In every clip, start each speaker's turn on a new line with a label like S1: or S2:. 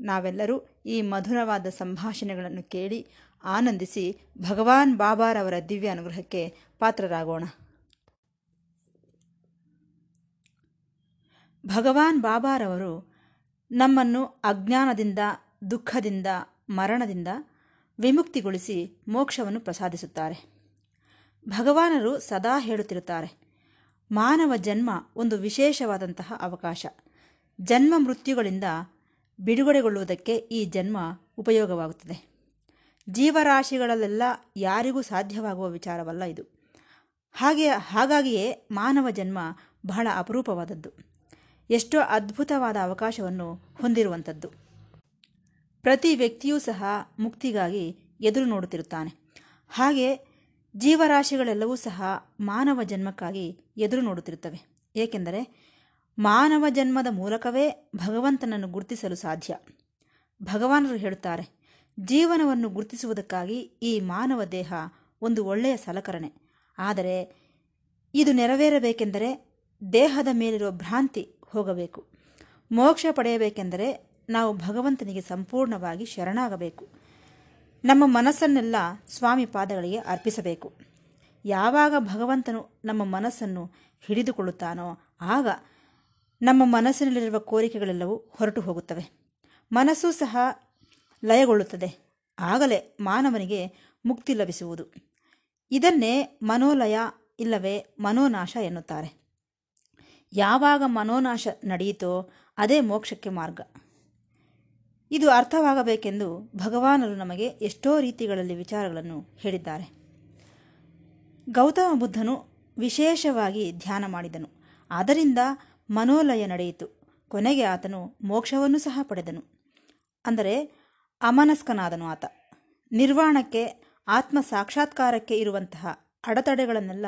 S1: ನಾವೆಲ್ಲರೂ ಈ ಮಧುರವಾದ ಸಂಭಾಷಣೆಗಳನ್ನು ಕೇಳಿ ಆನಂದಿಸಿ ಭಗವಾನ್ ಬಾಬಾರವರ ದಿವ್ಯ ಅನುಗ್ರಹಕ್ಕೆ ಪಾತ್ರರಾಗೋಣ. ಭಗವಾನ್ ಬಾಬಾರವರು ನಮ್ಮನ್ನು ಅಜ್ಞಾನದಿಂದ, ದುಃಖದಿಂದ, ಮರಣದಿಂದ ವಿಮುಕ್ತಿಗೊಳಿಸಿ ಮೋಕ್ಷವನ್ನು ಪ್ರಸಾದಿಸುತ್ತಾರೆ. ಭಗವಾನರು ಸದಾ ಹೇಳುತ್ತಿರುತ್ತಾರೆ, ಮಾನವ ಜನ್ಮ ಒಂದು ವಿಶೇಷವಾದಂತಹ ಅವಕಾಶ. ಜನ್ಮ ಮೃತ್ಯುಗಳಿಂದ ಬಿಡುಗಡೆಗೊಳ್ಳುವುದಕ್ಕೆ ಈ ಜನ್ಮ ಉಪಯೋಗವಾಗುತ್ತದೆ. ಜೀವರಾಶಿಗಳಲ್ಲೆಲ್ಲ ಯಾರಿಗೂ ಸಾಧ್ಯವಾಗುವ ವಿಚಾರವಲ್ಲ ಇದು. ಹಾಗೆ, ಹಾಗಾಗಿಯೇ ಮಾನವ ಜನ್ಮ ಬಹಳ ಅಪರೂಪವಾದದ್ದು. ಎಷ್ಟೋ ಅದ್ಭುತವಾದ ಅವಕಾಶವನ್ನು ಹೊಂದಿರುವಂಥದ್ದು. ಪ್ರತಿ ವ್ಯಕ್ತಿಯೂ ಸಹ ಮುಕ್ತಿಗಾಗಿ ಎದುರು ನೋಡುತ್ತಿರುತ್ತಾನೆ. ಹಾಗೆ ಜೀವರಾಶಿಗಳೆಲ್ಲವೂ ಸಹ ಮಾನವ ಜನ್ಮಕ್ಕಾಗಿ ಎದುರು ನೋಡುತ್ತಿರುತ್ತವೆ. ಏಕೆಂದರೆ ಮಾನವ ಜನ್ಮದ ಮೂಲಕವೇ ಭಗವಂತನನ್ನು ಗುರುತಿಸಲು ಸಾಧ್ಯ. ಭಗವಾನರು ಹೇಳುತ್ತಾರೆ, ಜೀವನವನ್ನು ಗುರುತಿಸುವುದಕ್ಕಾಗಿ ಈ ಮಾನವ ದೇಹ ಒಂದು ಒಳ್ಳೆಯ ಸಲಕರಣೆ. ಆದರೆ ಇದು ನೆರವೇರಬೇಕೆಂದರೆ ದೇಹದ ಮೇಲಿರುವ ಭ್ರಾಂತಿ ಹೋಗಬೇಕು. ಮೋಕ್ಷ ಪಡೆಯಬೇಕೆಂದರೆ ನಾವು ಭಗವಂತನಿಗೆ ಸಂಪೂರ್ಣವಾಗಿ ಶರಣಾಗಬೇಕು. ನಮ್ಮ ಮನಸ್ಸನ್ನೆಲ್ಲ ಸ್ವಾಮಿ ಪಾದಗಳಿಗೆ ಅರ್ಪಿಸಬೇಕು. ಯಾವಾಗ ಭಗವಂತನು ನಮ್ಮ ಮನಸ್ಸನ್ನು ಹಿಡಿದುಕೊಳ್ಳುತ್ತಾನೋ ಆಗ ನಮ್ಮ ಮನಸ್ಸಿನಲ್ಲಿರುವ ಕೋರಿಕೆಗಳೆಲ್ಲವೂ ಹೊರಟು ಹೋಗುತ್ತವೆ. ಮನಸ್ಸು ಸಹ ಲಯಗೊಳ್ಳುತ್ತದೆ. ಆಗಲೇ ಮಾನವನಿಗೆ ಮುಕ್ತಿ ಲಭಿಸುವುದು. ಇದನ್ನೇ ಮನೋಲಯ ಇಲ್ಲವೇ ಮನೋನಾಶ ಎನ್ನುತ್ತಾರೆ. ಯಾವಾಗ ಮನೋನಾಶ ನಡೆಯಿತೋ ಅದೇ ಮೋಕ್ಷಕ್ಕೆ ಮಾರ್ಗ. ಇದು ಅರ್ಥವಾಗಬೇಕೆಂದು ಭಗವಾನರು ನಮಗೆ ಎಷ್ಟೋ ರೀತಿಗಳಲ್ಲಿ ವಿಚಾರಗಳನ್ನು ಹೇಳಿದ್ದಾರೆ. ಗೌತಮ ಬುದ್ಧನು ವಿಶೇಷವಾಗಿ ಧ್ಯಾನ ಮಾಡಿದನು. ಅದರಿಂದ ಮನೋಲಯ ನಡೆಯಿತು. ಕೊನೆಗೆ ಆತನು ಮೋಕ್ಷವನ್ನು ಸಹ ಪಡೆದನು. ಅಂದರೆ ಅಮನಸ್ಕನಾದನು ಆತ. ನಿರ್ವಾಣಕ್ಕೆ ಆತ್ಮ ಸಾಕ್ಷಾತ್ಕಾರಕ್ಕೆ ಇರುವಂತಹ ಅಡೆತಡೆಗಳನ್ನೆಲ್ಲ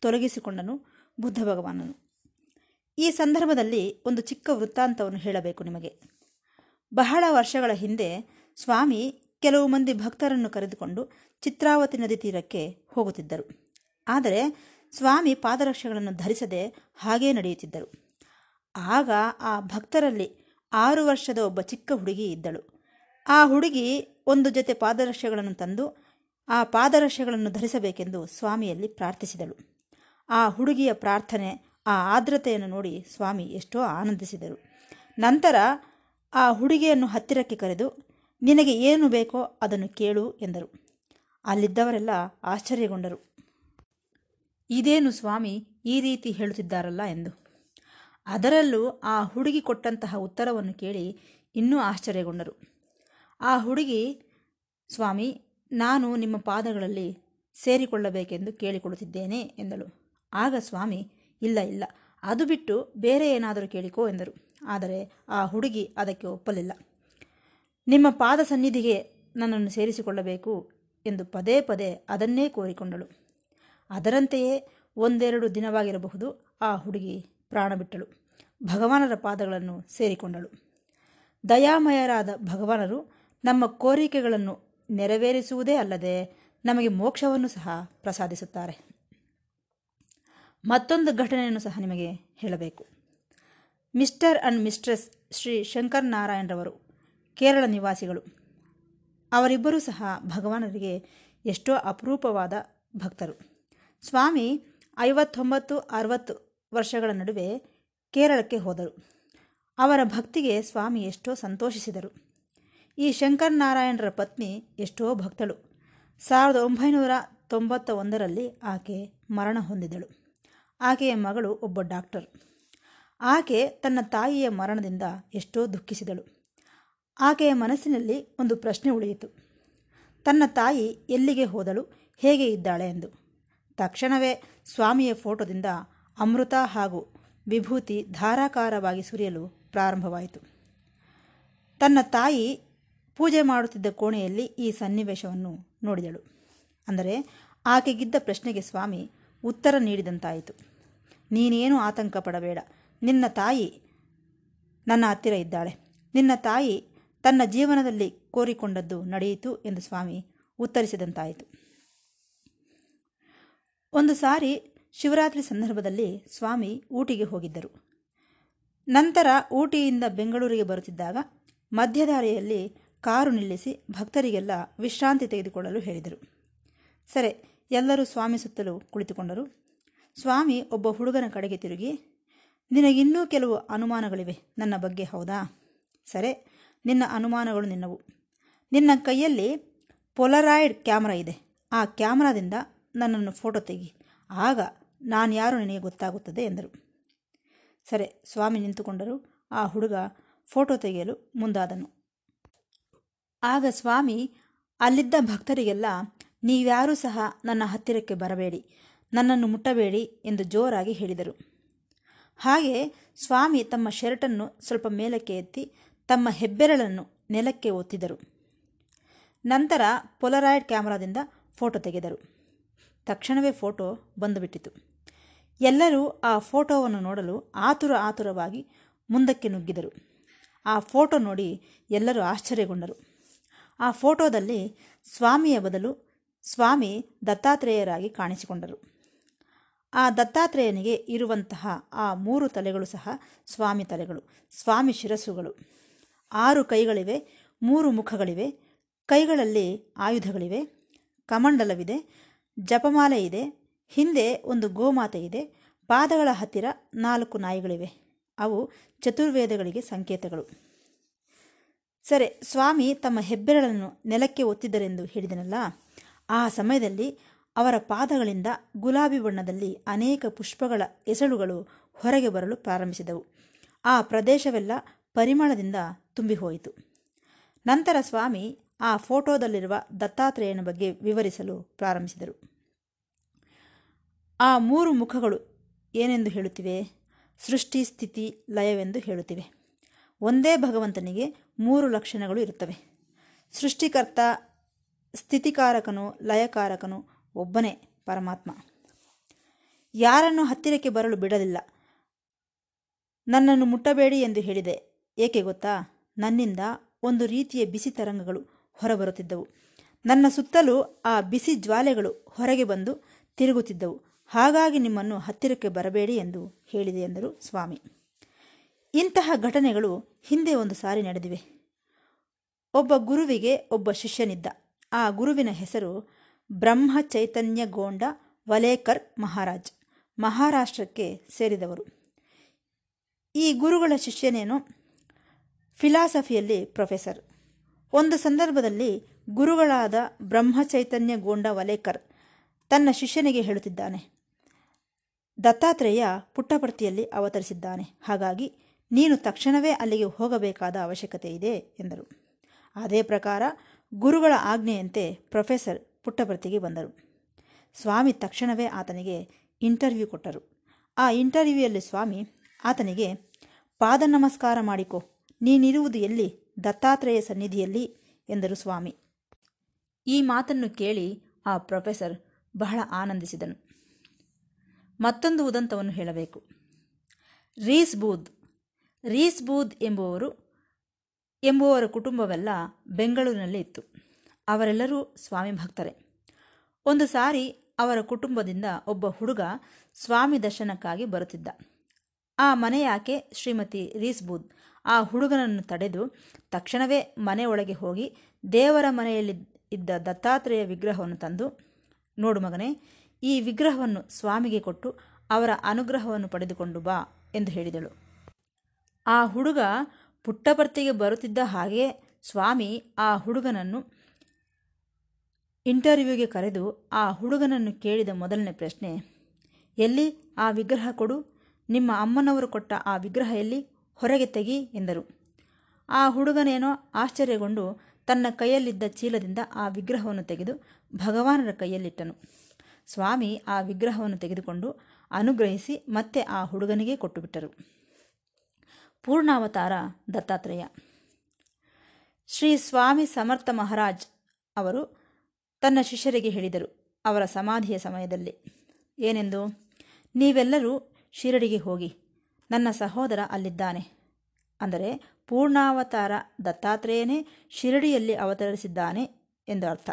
S1: ತೊಲಗಿಸಿಕೊಂಡನು ಬುದ್ಧ ಭಗವಾನನು ಈ ಸಂದರ್ಭದಲ್ಲಿ ಒಂದು ಚಿಕ್ಕ ವೃತ್ತಾಂತವನ್ನು ಹೇಳಬೇಕು ನಿಮಗೆ. ಬಹಳ ವರ್ಷಗಳ ಹಿಂದೆ ಸ್ವಾಮಿ ಕೆಲವು ಮಂದಿ ಭಕ್ತರನ್ನು ಕರೆದುಕೊಂಡು ಚಿತ್ರಾವತಿ ನದಿ ತೀರಕ್ಕೆ ಹೋಗುತ್ತಿದ್ದರು. ಆದರೆ ಸ್ವಾಮಿ ಪಾದರಕ್ಷೆಗಳನ್ನು ಧರಿಸದೆ ಹಾಗೇ ನಡೆಯುತ್ತಿದ್ದರು. ಆಗ ಆ ಭಕ್ತರಲ್ಲಿ ಆರು ವರ್ಷದ ಒಬ್ಬ ಚಿಕ್ಕ ಹುಡುಗಿ ಇದ್ದಳು. ಆ ಹುಡುಗಿ ಒಂದು ಜೊತೆ ಪಾದರಕ್ಷೆಗಳನ್ನು ತಂದು ಆ ಪಾದರಕ್ಷೆಗಳನ್ನು ಧರಿಸಬೇಕೆಂದು ಸ್ವಾಮಿಯಲ್ಲಿ ಪ್ರಾರ್ಥಿಸಿದಳು. ಆ ಹುಡುಗಿಯ ಪ್ರಾರ್ಥನೆ, ಆ ಆರ್ದ್ರತೆಯನ್ನು ನೋಡಿ ಸ್ವಾಮಿ ಎಷ್ಟೋ ಆನಂದಿಸಿದರು. ನಂತರ ಆ ಹುಡುಗಿಯನ್ನು ಹತ್ತಿರಕ್ಕೆ ಕರೆದು, ನಿನಗೆ ಏನು ಬೇಕೋ ಅದನ್ನು ಕೇಳು ಎಂದರು. ಅಲ್ಲಿದ್ದವರೆಲ್ಲ ಆಶ್ಚರ್ಯಗೊಂಡರು. ಇದೇನು ಸ್ವಾಮಿ, ಈ ರೀತಿ ಹೇಳುತ್ತಿದ್ದಾರಲ್ಲ ಎಂದು. ಅದರಲ್ಲೂ ಆ ಹುಡುಗಿ ಕೊಟ್ಟಂತಹ ಉತ್ತರವನ್ನು ಕೇಳಿ ಇನ್ನೂ ಆಶ್ಚರ್ಯಗೊಂಡರು. ಆ ಹುಡುಗಿ, ಸ್ವಾಮಿ, ನಾನು ನಿಮ್ಮ ಪಾದಗಳಲ್ಲಿ ಸೇರಿಕೊಳ್ಳಬೇಕೆಂದು ಕೇಳಿಕೊಳ್ಳುತ್ತಿದ್ದೇನೆ ಎಂದಳು. ಆಗ ಸ್ವಾಮಿ, ಇಲ್ಲ ಇಲ್ಲ, ಅದು ಬಿಟ್ಟು ಬೇರೆ ಏನಾದರೂ ಕೇಳಿಕೋ ಎಂದರು. ಆದರೆ ಆ ಹುಡುಗಿ ಅದಕ್ಕೆ ಒಪ್ಪಲಿಲ್ಲ. ನಿಮ್ಮ ಪಾದ ಸನ್ನಿಧಿಗೆ ನನ್ನನ್ನು ಸೇರಿಸಿಕೊಳ್ಳಬೇಕು ಎಂದು ಪದೇ ಪದೇ ಅದನ್ನೇ ಕೋರಿಕೊಂಡಳು. ಅದರಂತೆಯೇ ಒಂದೆರಡು ದಿನವಾಗಿರಬಹುದು ಆ ಹುಡುಗಿ ಪ್ರಾಣ ಬಿಟ್ಟಳು ಭಗವಾನರ ಪಾದಗಳನ್ನು ಸೇರಿಕೊಂಡಳು. ದಯಾಮಯರಾದ ಭಗವಾನರು ನಮ್ಮ ಕೋರಿಕೆಗಳನ್ನು ನೆರವೇರಿಸುವುದೇ ಅಲ್ಲದೆ ನಮಗೆ ಮೋಕ್ಷವನ್ನು ಸಹ ಪ್ರಸಾದಿಸುತ್ತಾರೆ. ಮತ್ತೊಂದು ಘಟನೆಯನ್ನು ಸಹ ನಿಮಗೆ ಹೇಳಬೇಕು. Mister and mistress Shri Shankar ನಾರಾಯಣರವರು, Kerala ನಿವಾಸಿಗಳು. ಅವರಿಬ್ಬರೂ ಸಹ ಭಗವಾನರಿಗೆ ಎಷ್ಟೋ ಅಪರೂಪವಾದ ಭಕ್ತರು. ಸ್ವಾಮಿ, ಐವತ್ತೊಂಬತ್ತು, ಅರವತ್ತು ವರ್ಷಗಳ ನಡುವೆ ಕೇರಳಕ್ಕೆ ಹೋದರು. ಅವರ ಭಕ್ತಿಗೆ ಸ್ವಾಮಿ ಎಷ್ಟೋ ಸಂತೋಷಿಸಿದರು. ಈ ಶಂಕರನಾರಾಯಣರ ಪತ್ನಿ ಎಷ್ಟೋ ಭಕ್ತಳು. ಸಾವಿರದ ಒಂಬೈನೂರ ತೊಂಬತ್ತ ಒಂದರಲ್ಲಿ ಆಕೆ ಮರಣ ಹೊಂದಿದಳು. ಆಕೆಯ ಮಗಳು ಒಬ್ಬ ಡಾಕ್ಟರ್. ಆಕೆ ತನ್ನ ತಾಯಿಯ ಮರಣದಿಂದ ಎಷ್ಟೋ ದುಃಖಿಸಿದಳು. ಆಕೆಯ ಮನಸ್ಸಿನಲ್ಲಿ ಒಂದು ಪ್ರಶ್ನೆ ಉಳಿಯಿತು. ತನ್ನ ತಾಯಿ ಎಲ್ಲಿಗೆ ಹೋದಳು, ಹೇಗೆ ಇದ್ದಾಳೆ ಎಂದು. ತಕ್ಷಣವೇ ಸ್ವಾಮಿಯ ಫೋಟೋದಿಂದ ಅಮೃತ ಹಾಗೂ ವಿಭೂತಿ ಧಾರಾಕಾರವಾಗಿ ಸುರಿಯಲು ಪ್ರಾರಂಭವಾಯಿತು. ತನ್ನ ತಾಯಿ ಪೂಜೆ ಮಾಡುತ್ತಿದ್ದ ಕೋಣೆಯಲ್ಲಿ ಈ ಸನ್ನಿವೇಶವನ್ನು ನೋಡಿದಳು. ಅಂದರೆ, ಆಕೆಗಿದ್ದ ಪ್ರಶ್ನೆಗೆ ಸ್ವಾಮಿ ಉತ್ತರ ನೀಡಿದಂತಾಯಿತು. ನೀನೇನು ಆತಂಕ ಪಡಬೇಡ ನಿನ್ನ ತಾಯಿ ನನ್ನ ಹತ್ತಿರ ಇದ್ದಾಳೆ. ನಿನ್ನ ತಾಯಿ ತನ್ನ ಜೀವನದಲ್ಲಿ ಕೋರಿಕೊಂಡದ್ದು ನಡೆಯಿತು ಎಂದು ಸ್ವಾಮಿ ಉತ್ತರಿಸಿದಂತಾಯಿತು. ಒಂದು ಸಾರಿ ಶಿವರಾತ್ರಿ ಸಂದರ್ಭದಲ್ಲಿ ಸ್ವಾಮಿ ಊಟಿಗೆ ಹೋಗಿದ್ದರು. ನಂತರ ಊಟಿಯಿಂದ ಬೆಂಗಳೂರಿಗೆ ಬರುತ್ತಿದ್ದಾಗ ಮಧ್ಯದಾರಿಯಲ್ಲಿ ಕಾರು ನಿಲ್ಲಿಸಿ ಭಕ್ತರಿಗೆಲ್ಲ ವಿಶ್ರಾಂತಿ ತೆಗೆದುಕೊಳ್ಳಲು ಹೇಳಿದರು. ಸರಿ, ಎಲ್ಲರೂ ಸ್ವಾಮಿ ಸುತ್ತಲೂ ಕುಳಿತುಕೊಂಡರು. ಸ್ವಾಮಿ ಒಬ್ಬ ಹುಡುಗನ ಕಡೆಗೆ ತಿರುಗಿ, ನಿನಗಿನ್ನೂ ಕೆಲವು ಅನುಮಾನಗಳಿವೆ ನನ್ನ ಬಗ್ಗೆ, ಹೌದಾ? ಸರಿ, ನಿನ್ನ ಅನುಮಾನಗಳು ನಿನ್ನವು. ನಿನ್ನ ಕೈಯಲ್ಲಿ ಪೊಲರಾಯ್ಡ್ ಕ್ಯಾಮ್ರಾ ಇದೆ. ಆ ಕ್ಯಾಮ್ರಾದಿಂದ ನನ್ನನ್ನು ಫೋಟೋ ತೆಗಿ. ಆಗ ನಾನು ಯಾರು ನಿನಗೆ ಗೊತ್ತಾಗುತ್ತದೆ ಎಂದರು. ಸರಿ, ಸ್ವಾಮಿ ನಿಂತುಕೊಂಡರು. ಆ ಹುಡುಗ ಫೋಟೋ ತೆಗೆಯಲು ಮುಂದಾದನು. ಆಗ ಸ್ವಾಮಿ, ಅಲ್ಲಿದ್ದ ಭಕ್ತರಿಗೆಲ್ಲ, ನೀವ್ಯಾರೂ ಸಹ ನನ್ನ ಹತ್ತಿರಕ್ಕೆ ಬರಬೇಡಿ, ನನ್ನನ್ನು ಮುಟ್ಟಬೇಡಿ ಎಂದು ಜೋರಾಗಿ ಹೇಳಿದರು. ಹಾಗೆ ಸ್ವಾಮಿ ತಮ್ಮ ಶರ್ಟನ್ನು ಸ್ವಲ್ಪ ಮೇಲಕ್ಕೆ ಎತ್ತಿ ತಮ್ಮ ಹೆಬ್ಬೆರಳನ್ನು ನೆಲಕ್ಕೆ ಒತ್ತಿದರು. ನಂತರ ಪೊಲರಾಯ್ಡ್ ಕ್ಯಾಮರಾದಿಂದ ಫೋಟೋ ತೆಗೆದರು. ತಕ್ಷಣವೇ ಫೋಟೋ ಬಂದುಬಿಟ್ಟಿತು. ಎಲ್ಲರೂ ಆ ಫೋಟೋವನ್ನು ನೋಡಲು ಆತುರ ಆತುರವಾಗಿ ಮುಂದಕ್ಕೆ ನುಗ್ಗಿದರು. ಆ ಫೋಟೋ ನೋಡಿ ಎಲ್ಲರೂ ಆಶ್ಚರ್ಯಗೊಂಡರು. ಆ ಫೋಟೋದಲ್ಲಿ ಸ್ವಾಮಿಯ ಬದಲು ಸ್ವಾಮಿ ದತ್ತಾತ್ರೇಯರಾಗಿ ಕಾಣಿಸಿಕೊಂಡರು. ಆ ದತ್ತಾತ್ರೇಯನಿಗೆ ಇರುವಂತಹ ಆ ಮೂರು ತಲೆಗಳು ಸಹ ಸ್ವಾಮಿ ತಲೆಗಳು, ಸ್ವಾಮಿ ಶಿರಸ್ಸುಗಳು. ಆರು ಕೈಗಳಿವೆ, ಮೂರು ಮುಖಗಳಿವೆ, ಕೈಗಳಲ್ಲಿ ಆಯುಧಗಳಿವೆ, ಕಮಂಡಲವಿದೆ, ಜಪಮಾಲೆ ಇದೆ ಹಿಂದೆ ಒಂದು ಗೋಮಾತೆ ಇದೆ. ಪಾದಗಳ ಹತ್ತಿರ ನಾಲ್ಕು ನಾಯಿಗಳಿವೆ. ಅವು ಚತುರ್ವೇದಗಳಿಗೆ ಸಂಕೇತಗಳು. ಸರಿ, ಸ್ವಾಮಿ ತಮ್ಮ ಹೆಬ್ಬೆರಳನ್ನು ನೆಲಕ್ಕೆ ಒತ್ತಿದ್ದರೆಂದು ಹೇಳಿದನಲ್ಲ? ಆ ಸಮಯದಲ್ಲಿ ಅವರ ಪಾದಗಳಿಂದ ಗುಲಾಬಿ ಬಣ್ಣದಲ್ಲಿ ಅನೇಕ ಪುಷ್ಪಗಳ ಎಸಳುಗಳು ಹೊರಗೆ ಬರಲು ಪ್ರಾರಂಭಿಸಿದವು. ಆ ಪ್ರದೇಶವೆಲ್ಲ ಪರಿಮಳದಿಂದ ತುಂಬಿಹೋಯಿತು. ನಂತರ ಸ್ವಾಮಿ ಆ ಫೋಟೋದಲ್ಲಿರುವ ದತ್ತಾತ್ರೇಯನ ಬಗ್ಗೆ ವಿವರಿಸಲು ಪ್ರಾರಂಭಿಸಿದರು. ಆ ಮೂರು ಮುಖಗಳು ಏನೆಂದು ಹೇಳುತ್ತಿವೆ? ಸೃಷ್ಟಿ, ಸ್ಥಿತಿ, ಲಯವೆಂದು ಹೇಳುತ್ತಿವೆ. ಒಂದೇ ಭಗವಂತನಿಗೆ ಮೂರು ಲಕ್ಷಣಗಳು ಇರುತ್ತವೆ. ಸೃಷ್ಟಿಕರ್ತ, ಸ್ಥಿತಿಕಾರಕನು, ಲಯಕಾರಕನು ಒಬ್ಬನೇ ಪರಮಾತ್ಮ. ಯಾರನ್ನು ಹತ್ತಿರಕ್ಕೆ ಬರಲು ಬಿಡಲಿಲ್ಲ. ನನ್ನನ್ನು ಮುಟ್ಟಬೇಡಿ ಎಂದು ಹೇಳಿದೆ. ಏಕೆ ಗೊತ್ತಾ? ನನ್ನಿಂದ ಒಂದು ರೀತಿಯ ಬಿಸಿ ತರಂಗಗಳು ಹೊರಬರುತ್ತಿದ್ದವು. ನನ್ನ ಸುತ್ತಲೂ ಆ ಬಿಸಿ ಜ್ವಾಲೆಗಳು ಹೊರಗೆ ಬಂದು ತಿರುಗುತ್ತಿದ್ದವು. ಹಾಗಾಗಿ ನಿಮ್ಮನ್ನು ಹತ್ತಿರಕ್ಕೆ ಬರಬೇಡಿ ಎಂದು ಹೇಳಿದೆ ಎಂದರು ಸ್ವಾಮಿ. ಇಂತಹ ಘಟನೆಗಳು ಹಿಂದೆ ಒಂದು ಸಾರಿ ನಡೆದಿವೆ. ಒಬ್ಬ ಗುರುವಿಗೆ ಒಬ್ಬ ಶಿಷ್ಯನಿದ್ದ. ಆ ಗುರುವಿನ ಹೆಸರು ಬ್ರಹ್ಮ ಚೈತನ್ಯ ಗೋಂಡ ವಲೇಕರ್ ಮಹಾರಾಜ್, ಮಹಾರಾಷ್ಟ್ರಕ್ಕೆ ಸೇರಿದವರು. ಈ ಗುರುಗಳ ಶಿಷ್ಯನೇನು? ಫಿಲಾಸಫಿಯಲ್ಲಿ ಪ್ರೊಫೆಸರ್. ಒಂದು ಸಂದರ್ಭದಲ್ಲಿ ಗುರುಗಳಾದ ಬ್ರಹ್ಮ ಚೈತನ್ಯ ಗೋಂಡ ವಲೇಕರ್ ತನ್ನ ಶಿಷ್ಯನಿಗೆ ಹೇಳುತ್ತಿದ್ದಾನೆ. ದತ್ತಾತ್ರೇಯ ಪುಟ್ಟಪರ್ತಿಯಲ್ಲಿ ಅವತರಿಸಿದ್ದಾನೆ. ಹಾಗಾಗಿ ನೀನು ತಕ್ಷಣವೇ ಅಲ್ಲಿಗೆ ಹೋಗಬೇಕಾದ ಅವಶ್ಯಕತೆ ಇದೆ, ಎಂದರು. ಅದೇ ಪ್ರಕಾರ ಗುರುಗಳ ಆಜ್ಞೆಯಂತೆ ಪ್ರೊಫೆಸರ್ ಪುಟ್ಟಪರ್ತಿಗೆ ಬಂದರು. ಸ್ವಾಮಿ ತಕ್ಷಣವೇ ಆತನಿಗೆ ಇಂಟರ್ವ್ಯೂ ಕೊಟ್ಟರು. ಆ ಇಂಟರ್ವ್ಯೂಯಲ್ಲಿ ಸ್ವಾಮಿ ಆತನಿಗೆ ಪಾದ ನಮಸ್ಕಾರ ಮಾಡಿಕೊ, ನೀನಿರುವುದು ಎಲ್ಲಿ? ದತ್ತಾತ್ರೇಯ ಸನ್ನಿಧಿಯಲ್ಲಿ, ಎಂದರು ಸ್ವಾಮಿ. ಈ ಮಾತನ್ನು ಕೇಳಿ ಆ ಪ್ರೊಫೆಸರ್ ಬಹಳ ಆನಂದಿಸಿದನು. ಮತ್ತೊಂದು ಉದಂತವನ್ನು ಹೇಳಬೇಕು. ರೀಸ್ ಬೂದ್. ರೀಸ್ ಬೂದ್ ಎಂಬುವರು ಎಂಬುವರ ಕುಟುಂಬವೆಲ್ಲ ಬೆಂಗಳೂರಿನಲ್ಲಿ ಇತ್ತು. ಅವರೆಲ್ಲರೂ ಸ್ವಾಮಿ ಭಕ್ತರೇ. ಒಂದು ಸಾರಿ ಅವರ ಕುಟುಂಬದಿಂದ ಒಬ್ಬ ಹುಡುಗ ಸ್ವಾಮಿ ದರ್ಶನಕ್ಕಾಗಿ ಬರುತ್ತಿದ್ದ. ಆ ಮನೆಯಾಕೆ ಶ್ರೀಮತಿ ರೀಸ್ಬೂದ್ ಆ ಹುಡುಗನನ್ನು ತಡೆದು ತಕ್ಷಣವೇ ಮನೆಯೊಳಗೆ ಹೋಗಿ ದೇವರ ಮನೆಯಲ್ಲಿ ಇದ್ದ ದತ್ತಾತ್ರೇಯ ವಿಗ್ರಹವನ್ನು ತಂದು, ನೋಡು ಮಗನೇ ಈ ವಿಗ್ರಹವನ್ನು ಸ್ವಾಮಿಗೆ ಕೊಟ್ಟು ಅವರ ಅನುಗ್ರಹವನ್ನು ಪಡೆದುಕೊಂಡು ಬಾ ಎಂದು ಹೇಳಿದಳು. ಆ ಹುಡುಗ ಪುಟ್ಟಪರ್ತಿಗೆ ಬರುತ್ತಿದ್ದ ಹಾಗೆ ಸ್ವಾಮಿ ಆ ಹುಡುಗನನ್ನು ಇಂಟರ್ವ್ಯೂಗೆ ಕರೆದು ಆ ಹುಡುಗನನ್ನು ಕೇಳಿದ ಮೊದಲನೇ ಪ್ರಶ್ನೆ, ಎಲ್ಲಿ ಆ ವಿಗ್ರಹ ಕೊಡು? ನಿಮ್ಮ ಅಮ್ಮನವರು ಕೊಟ್ಟ ಆ ವಿಗ್ರಹ ಎಲ್ಲಿ? ಹೊರಗೆ ತೆಗಿ ಎಂದರು. ಆ ಹುಡುಗನೇನೋ ಆಶ್ಚರ್ಯಗೊಂಡು ತನ್ನ ಕೈಯಲ್ಲಿದ್ದ ಚೀಲದಿಂದ ಆ ವಿಗ್ರಹವನ್ನು ತೆಗೆದು ಭಗವಾನರ ಕೈಯಲ್ಲಿಟ್ಟನು. ಸ್ವಾಮಿ ಆ ವಿಗ್ರಹವನ್ನು ತೆಗೆದುಕೊಂಡು ಅನುಗ್ರಹಿಸಿ ಮತ್ತೆ ಆ ಹುಡುಗನಿಗೆ ಕೊಟ್ಟುಬಿಟ್ಟರು. ಪೂರ್ಣಾವತಾರ ದತ್ತಾತ್ರೇಯ. ಶ್ರೀ ಸ್ವಾಮಿ ಸಮರ್ಥ ಮಹಾರಾಜ್ ಅವರು ತನ್ನ ಶಿಷ್ಯರಿಗೆ ಹೇಳಿದರು ಅವರ ಸಮಾಧಿಯ ಸಮಯದಲ್ಲಿ. ಏನೆಂದು? ನೀವೆಲ್ಲರೂ ಶಿರಡಿಗೆ ಹೋಗಿ ನನ್ನ ಸಹೋದರ ಅಲ್ಲಿದ್ದಾನೆ. ಅಂದರೆ ಪೂರ್ಣಾವತಾರ ದತ್ತಾತ್ರೇಯನೇ ಶಿರಡಿಯಲ್ಲಿ ಅವತರಿಸಿದ್ದಾನೆ ಎಂದು ಅರ್ಥ.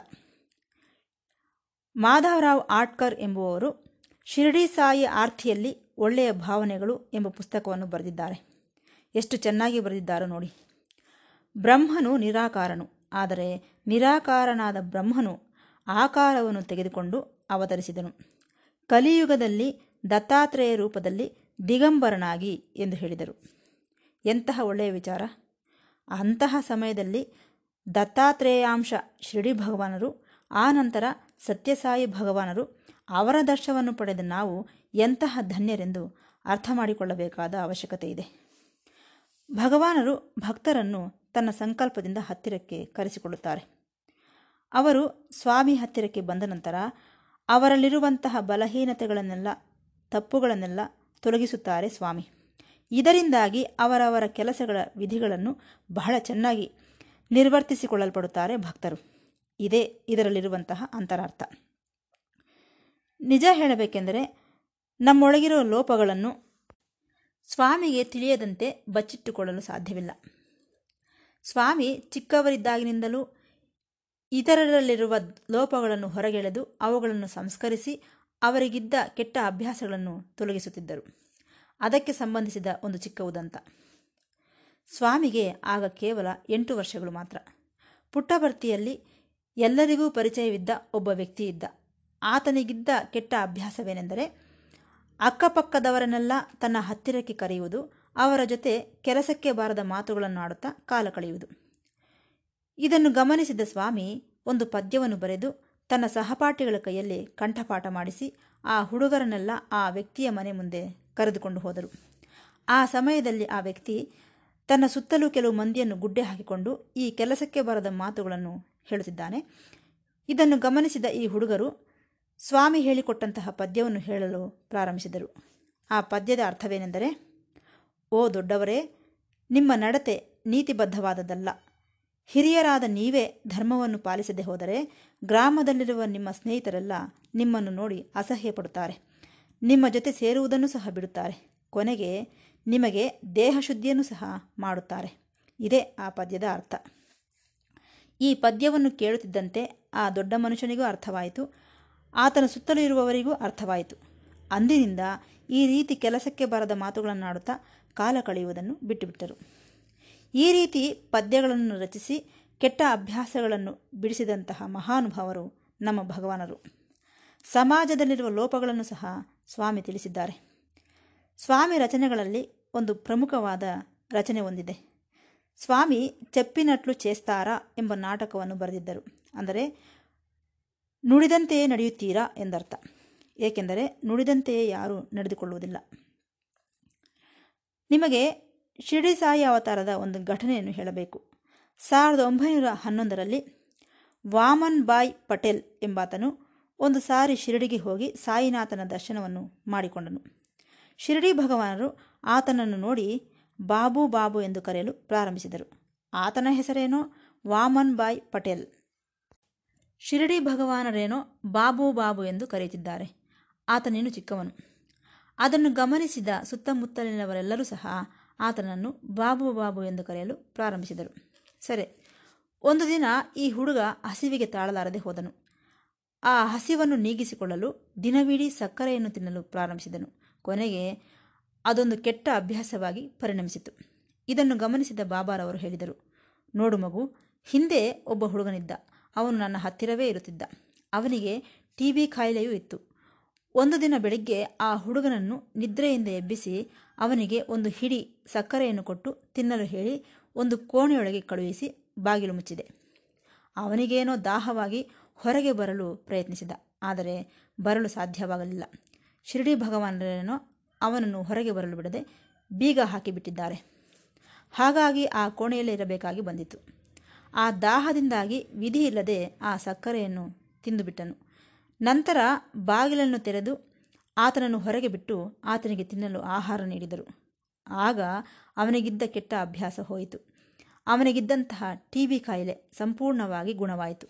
S1: ಮಾಧವರಾವ್ ಆಟ್ಕರ್ ಎಂಬುವವರು ಶಿರಡಿ ಸಾಯಿ ಆರ್ತಿಯಲ್ಲಿ ಒಳ್ಳೆಯ ಭಾವನೆಗಳು ಎಂಬ ಪುಸ್ತಕವನ್ನು ಬರೆದಿದ್ದಾರೆ. ಎಷ್ಟು ಚೆನ್ನಾಗಿ ಬರೆದಿದ್ದಾರೋ ನೋಡಿ. ಬ್ರಹ್ಮನು ನಿರಾಕಾರನು. ಆದರೆ ನಿರಾಕಾರನಾದ ಬ್ರಹ್ಮನು ಆಕಾರವನ್ನು ತೆಗೆದುಕೊಂಡು ಅವತರಿಸಿದನು. ಕಲಿಯುಗದಲ್ಲಿ ದತ್ತಾತ್ರೇಯ ರೂಪದಲ್ಲಿ ದಿಗಂಬರನಾಗಿ ಎಂದು ಹೇಳಿದರು. ಎಂತಹ ಒಳ್ಳೆಯ ವಿಚಾರ. ಅಂತಹ ಸಮಯದಲ್ಲಿ ದತ್ತಾತ್ರೇಯಾಂಶ ಶಿರಡಿ ಭಗವಾನರು ಆನಂತರ ಸತ್ಯಸಾಯಿ ಭಗವಾನರು ಅವರ ದರ್ಶವನ್ನು ಪಡೆದ ನಾವು ಎಂತಹ ಧನ್ಯರೆಂದು ಅರ್ಥ ಮಾಡಿಕೊಳ್ಳಬೇಕಾದ ಅವಶ್ಯಕತೆ ಇದೆ. ಭಗವಾನರು ಭಕ್ತರನ್ನು ತನ್ನ ಸಂಕಲ್ಪದಿಂದ ಹತ್ತಿರಕ್ಕೆ ಕರೆಸಿಕೊಳ್ಳುತ್ತಾರೆ. ಅವರು ಸ್ವಾಮಿ ಹತ್ತಿರಕ್ಕೆ ಬಂದ ನಂತರ ಅವರಲ್ಲಿರುವಂತಹ ಬಲಹೀನತೆಗಳನ್ನೆಲ್ಲ, ತಪ್ಪುಗಳನ್ನೆಲ್ಲ ತೊಲಗಿಸುತ್ತಾರೆ ಸ್ವಾಮಿ. ಇದರಿಂದಾಗಿ ಅವರವರ ಕೆಲಸಗಳ ವಿಧಿಗಳನ್ನು ಬಹಳ ಚೆನ್ನಾಗಿ ನಿರ್ವರ್ತಿಸಿಕೊಳ್ಳಲ್ಪಡುತ್ತಾರೆ ಭಕ್ತರು. ಇದೇ ಇದರಲ್ಲಿರುವಂತಹ ಅಂತರಾರ್ಥ. ನಿಜ ಹೇಳಬೇಕೆಂದರೆ ನಮ್ಮೊಳಗಿರೋ ಲೋಪಗಳನ್ನು ಸ್ವಾಮಿಗೆ ತಿಳಿಯದಂತೆ ಬಚ್ಚಿಟ್ಟುಕೊಳ್ಳಲು ಸಾಧ್ಯವಿಲ್ಲ. ಸ್ವಾಮಿ ಚಿಕ್ಕವರಿದ್ದಾಗಿನಿಂದಲೂ ಇತರರಲ್ಲಿರುವ ಲೋಪಗಳನ್ನು ಹೊರಗೆಳೆದು ಅವುಗಳನ್ನು ಸಂಸ್ಕರಿಸಿ ಅವರಿಗಿದ್ದ ಕೆಟ್ಟ ಅಭ್ಯಾಸಗಳನ್ನು ತೊಲಗಿಸುತ್ತಿದ್ದರು. ಅದಕ್ಕೆ ಸಂಬಂಧಿಸಿದ ಒಂದು ಚಿಕ್ಕ ಉದಂತ. ಸ್ವಾಮಿಗೆ ಆಗ ಕೇವಲ ಎಂಟು ವರ್ಷಗಳು ಮಾತ್ರ. ಪುಟ್ಟಭರ್ತಿಯಲ್ಲಿ ಎಲ್ಲರಿಗೂ ಪರಿಚಯವಿದ್ದ ಒಬ್ಬ ವ್ಯಕ್ತಿ ಇದ್ದ. ಆತನಿಗಿದ್ದ ಕೆಟ್ಟ ಅಭ್ಯಾಸವೇನೆಂದರೆ, ಅಕ್ಕಪಕ್ಕದವರನ್ನೆಲ್ಲ ತನ್ನ ಹತ್ತಿರಕ್ಕೆ ಕರೆಯುವುದು, ಅವರ ಜೊತೆ ಕೆಲಸಕ್ಕೆ ಬಾರದ ಮಾತುಗಳನ್ನು ಆಡುತ್ತಾ ಕಾಲ ಕಳೆಯುವುದು. ಇದನ್ನು ಗಮನಿಸಿದ ಸ್ವಾಮಿ ಒಂದು ಪದ್ಯವನ್ನು ಬರೆದು ತನ್ನ ಸಹಪಾಠಿಗಳ ಕೈಯಲ್ಲಿ ಕಂಠಪಾಠ ಮಾಡಿಸಿ ಆ ಹುಡುಗರನ್ನೆಲ್ಲ ಆ ವ್ಯಕ್ತಿಯ ಮನೆ ಮುಂದೆ ಕರೆದುಕೊಂಡು ಹೋದರು. ಆ ಸಮಯದಲ್ಲಿ ಆ ವ್ಯಕ್ತಿ ತನ್ನ ಸುತ್ತಲೂ ಕೆಲವು ಮಂದಿಯನ್ನು ಗುಡ್ಡೆ ಹಾಕಿಕೊಂಡು ಈ ಕೆಲಸಕ್ಕೆ ಬರದ ಮಾತುಗಳನ್ನು ಹೇಳುತ್ತಿದ್ದಾನೆ ಇದನ್ನು ಗಮನಿಸಿದ ಈ ಹುಡುಗರು ಸ್ವಾಮಿ ಹೇಳಿಕೊಟ್ಟಂತಹ ಪದ್ಯವನ್ನು ಹೇಳಲು ಪ್ರಾರಂಭಿಸಿದರು. ಆ ಪದ್ಯದ ಅರ್ಥವೇನೆಂದರೆ, ಓ ದೊಡ್ಡವರೇ, ನಿಮ್ಮ ನಡತೆ ನೀತಿಬದ್ಧವಾದದ್ದಲ್ಲ. ಹಿರಿಯರಾದ ನೀವೇ ಧರ್ಮವನ್ನು ಪಾಲಿಸದೆ ಹೋದರೆ ಗ್ರಾಮದಲ್ಲಿರುವ ನಿಮ್ಮ ಸ್ನೇಹಿತರೆಲ್ಲ ನಿಮ್ಮನ್ನು ನೋಡಿ ಅಸಹ್ಯ ಪಡುತ್ತಾರೆ ನಿಮ್ಮ ಜೊತೆ ಸೇರುವುದನ್ನು ಸಹ ಬಿಡುತ್ತಾರೆ. ಕೊನೆಗೆ ನಿಮಗೆ ದೇಹ ಶುದ್ಧಿಯನ್ನು ಸಹ ಮಾಡುತ್ತಾರೆ. ಇದೇ ಆ ಪದ್ಯದ ಅರ್ಥ. ಈ ಪದ್ಯವನ್ನು ಕೇಳುತ್ತಿದ್ದಂತೆ ಆ ದೊಡ್ಡ ಮನುಷ್ಯನಿಗೂ ಅರ್ಥವಾಯಿತು. ಆತನ ಸುತ್ತಲೂ ಇರುವವರಿಗೂ ಅರ್ಥವಾಯಿತು. ಅಂದಿನಿಂದ ಈ ರೀತಿ ಕೆಲಸಕ್ಕೆ ಬರದ ಮಾತುಗಳನ್ನಾಡುತ್ತಾ ಕಾಲ ಕಳೆಯುವುದನ್ನು ಬಿಟ್ಟುಬಿಟ್ಟರು. ಈ ರೀತಿ ಪದ್ಯಗಳನ್ನು ರಚಿಸಿ ಕೆಟ್ಟ ಅಭ್ಯಾಸಗಳನ್ನು ಬಿಡಿಸಿದಂತಹ ಮಹಾನುಭಾವರು ನಮ್ಮ ಭಗವಾನರು. ಸಮಾಜದಲ್ಲಿರುವ ಲೋಪಗಳನ್ನು ಸಹ ಸ್ವಾಮಿ ತಿಳಿಸಿದ್ದಾರೆ. ಸ್ವಾಮಿ ರಚನೆಗಳಲ್ಲಿ ಒಂದು ಪ್ರಮುಖವಾದ ರಚನೆ ಹೊಂದಿದೆ ಸ್ವಾಮಿ ಚೆಪ್ಪಿನಟ್ಲು ಚೇಸ್ತಾರಾ ಎಂಬ ನಾಟಕವನ್ನು ಬರೆದಿದ್ದರು. ಅಂದರೆ, ನುಡಿದಂತೆಯೇ ನಡೆಯುತ್ತೀರಾ ಎಂದರ್ಥ. ಏಕೆಂದರೆ, ನುಡಿದಂತೆಯೇ ಯಾರೂ ನಡೆದುಕೊಳ್ಳುವುದಿಲ್ಲ. ನಿಮಗೆ ಶಿರಡಿ ಸಾಯಿ ಅವತಾರದ ಒಂದು ಘಟನೆಯನ್ನು ಹೇಳಬೇಕು. ಸಾವಿರದ ಒಂಬೈನೂರ ಹನ್ನೊಂದರಲ್ಲಿ ವಾಮನ್ ಬಾಯ್ ಪಟೇಲ್ ಎಂಬಾತನು ಒಂದು ಸಾರಿ ಶಿರಡಿಗೆ ಹೋಗಿ ಸಾಯಿನಾಥನ ದರ್ಶನವನ್ನು ಮಾಡಿಕೊಂಡನು. ಶಿರಡಿ ಭಗವಾನರು ಆತನನ್ನು ನೋಡಿ ಬಾಬು ಬಾಬು ಎಂದು ಕರೆಯಲು ಪ್ರಾರಂಭಿಸಿದರು. ಆತನ ಹೆಸರೇನೋ? ವಾಮನ್ ಬಾಯ್ ಪಟೇಲ್. ಶಿರಡಿ ಭಗವಾನರೇನೋ? ಬಾಬು ಬಾಬು ಎಂದು ಕರೆಯುತ್ತಿದ್ದಾರೆ. ಆತನೇನು ಚಿಕ್ಕವನು? ಅದನ್ನು ಗಮನಿಸಿದ ಸುತ್ತಮುತ್ತಲಿನವರೆಲ್ಲರೂ ಸಹ ಆತನನ್ನು ಬಾಬು ಬಾಬು ಎಂದು ಕರೆಯಲು ಪ್ರಾರಂಭಿಸಿದರು. ಸರಿ, ಒಂದು ದಿನ ಈ ಹುಡುಗ ಹಸಿವಿಗೆ ತಾಳಲಾರದೆ ಹೋದನು. ಆ ಹಸಿವನ್ನು ನೀಗಿಸಿಕೊಳ್ಳಲು ದಿನವಿಡೀ ಸಕ್ಕರೆಯನ್ನು ತಿನ್ನಲು ಪ್ರಾರಂಭಿಸಿದನು. ಕೊನೆಗೆ ಅದೊಂದು ಕೆಟ್ಟ ಅಭ್ಯಾಸವಾಗಿ ಪರಿಣಮಿಸಿತು. ಇದನ್ನು ಗಮನಿಸಿದ ಬಾಬಾರವರು ಹೇಳಿದರು, ನೋಡು ಮಗು, ಹಿಂದೆ ಒಬ್ಬ ಹುಡುಗನಿದ್ದ. ಅವನು ನನ್ನ ಹತ್ತಿರವೇ ಇರುತ್ತಿದ್ದ. ಅವನಿಗೆ ಟಿ ಬಿ ಕಾಯಿಲೆಯೂ ಇತ್ತು. ಒಂದು ದಿನ ಬೆಳಿಗ್ಗೆ ಆ ಹುಡುಗನನ್ನು ನಿದ್ರೆಯಿಂದ ಎಬ್ಬಿಸಿ ಅವನಿಗೆ ಒಂದು ಹಿಡಿ ಸಕ್ಕರೆಯನ್ನು ಕೊಟ್ಟು ತಿನ್ನಲು ಹೇಳಿ ಒಂದು ಕೋಣೆಯೊಳಗೆ ಕಳುಹಿಸಿ ಬಾಗಿಲು ಮುಚ್ಚಿದೆ. ಅವನಿಗೇನೋ ದಾಹವಾಗಿ ಹೊರಗೆ ಬರಲು ಪ್ರಯತ್ನಿಸಿದ. ಆದರೆ ಬರಲು ಸಾಧ್ಯವಾಗಲಿಲ್ಲ. ಶಿರಡಿ ಭಗವಾನರೇನೋ ಅವನನ್ನು ಹೊರಗೆ ಬರಲು ಬಿಡದೆ ಬೀಗ ಹಾಕಿಬಿಟ್ಟಿದ್ದಾರೆ. ಹಾಗಾಗಿ ಆ ಕೋಣೆಯಲ್ಲೇ ಇರಬೇಕಾಗಿ ಬಂದಿತು. ಆ ದಾಹದಿಂದಾಗಿ ವಿಧಿ ಇಲ್ಲದೆ ಆ ಸಕ್ಕರೆಯನ್ನು ತಿಂದುಬಿಟ್ಟನು. ನಂತರ ಬಾಗಿಲನ್ನು ತೆರೆದು ಆತನನ್ನು ಹೊರಗೆ ಬಿಟ್ಟು ಆತನಿಗೆ ತಿನ್ನಲು ಆಹಾರ ನೀಡಿದರು. ಆಗ ಅವನಿಗಿದ್ದ ಕೆಟ್ಟ ಅಭ್ಯಾಸ ಹೋಯಿತು. ಅವನಿಗಿದ್ದಂತಹ ಟಿ ಬಿ ಕಾಯಿಲೆ ಸಂಪೂರ್ಣವಾಗಿ ಗುಣವಾಯಿತು.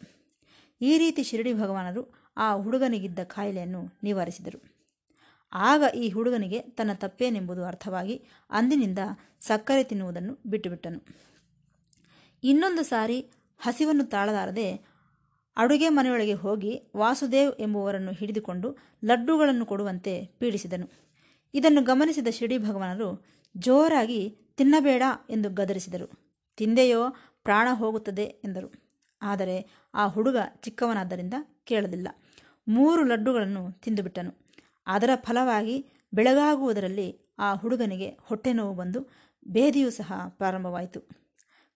S1: ಈ ರೀತಿ ಶಿರಡಿ ಭಗವಾನರು ಆ ಹುಡುಗನಿಗಿದ್ದ ಕಾಯಿಲೆಯನ್ನು ನಿವಾರಿಸಿದರು. ಆಗ ಈ ಹುಡುಗನಿಗೆ ತನ್ನ ತಪ್ಪೇನೆಂಬುದು ಅರ್ಥವಾಗಿ ಅಂದಿನಿಂದ ಸಕ್ಕರೆ ತಿನ್ನುವುದನ್ನು ಬಿಟ್ಟುಬಿಟ್ಟನು. ಇನ್ನೊಂದು ಸಾರಿ ಹಸಿವನ್ನು ತಾಳಲಾರದೆ ಅಡುಗೆ ಮನೆಯೊಳಗೆ ಹೋಗಿ ವಾಸುದೇವ್ ಎಂಬುವರನ್ನು ಹಿಡಿದುಕೊಂಡು ಲಡ್ಡುಗಳನ್ನು ಕೊಡುವಂತೆ ಪೀಡಿಸಿದನು. ಇದನ್ನು ಗಮನಿಸಿದ ಶಿಡಿ ಭಗವಾನರು ಜೋರಾಗಿ ತಿನ್ನಬೇಡ ಎಂದು ಗದರಿಸಿದರು. ತಿಂದೆಯೋ ಪ್ರಾಣ ಹೋಗುತ್ತದೆ ಎಂದರು. ಆದರೆ ಆ ಹುಡುಗ ಚಿಕ್ಕವನಾದ್ದರಿಂದ ಕೇಳಲಿಲ್ಲ. ಮೂರು ಲಡ್ಡುಗಳನ್ನು ತಿಂದುಬಿಟ್ಟನು. ಅದರ ಫಲವಾಗಿ ಬೆಳಗಾಗುವುದರಲ್ಲಿ ಆ ಹುಡುಗನಿಗೆ ಹೊಟ್ಟೆ ನೋವು ಬಂದು ಬೇದಿಯೂ ಸಹ ಪ್ರಾರಂಭವಾಯಿತು.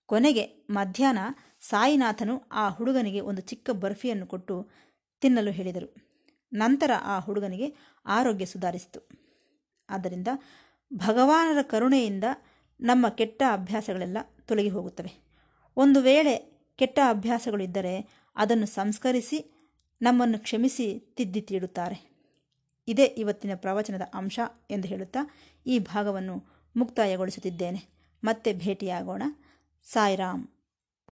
S1: ಕೊನೆಗೆ ಮಧ್ಯಾಹ್ನ ಸಾಯಿನಾಥನು ಆ ಹುಡುಗನಿಗೆ ಒಂದು ಚಿಕ್ಕ ಬರ್ಫಿಯನ್ನು ಕೊಟ್ಟು ತಿನ್ನಲು ಹೇಳಿದರು. ನಂತರ ಆ ಹುಡುಗನಿಗೆ ಆರೋಗ್ಯ ಸುಧಾರಿಸಿತು. ಆದ್ದರಿಂದ ಭಗವಾನರ ಕರುಣೆಯಿಂದ ನಮ್ಮ ಕೆಟ್ಟ ಅಭ್ಯಾಸಗಳೆಲ್ಲ ತೊಲಗಿ ಹೋಗುತ್ತವೆ. ಒಂದು ವೇಳೆ ಕೆಟ್ಟ ಅಭ್ಯಾಸಗಳಿದ್ದರೆ ಅದನ್ನು ಸಂಸ್ಕರಿಸಿ ನಮ್ಮನ್ನು ಕ್ಷಮಿಸಿ ತಿದ್ದಿ ತೀಡುತ್ತಾರೆ. ಇದೇ ಇವತ್ತಿನ ಪ್ರವಚನದ ಅಂಶ ಎಂದು ಹೇಳುತ್ತಾ ಈ ಭಾಗವನ್ನು ಮುಕ್ತಾಯಗೊಳಿಸುತ್ತಿದ್ದೇನೆ. ಮತ್ತೆ ಭೇಟಿಯಾಗೋಣ. ಸಾಯಿರಾಮ್.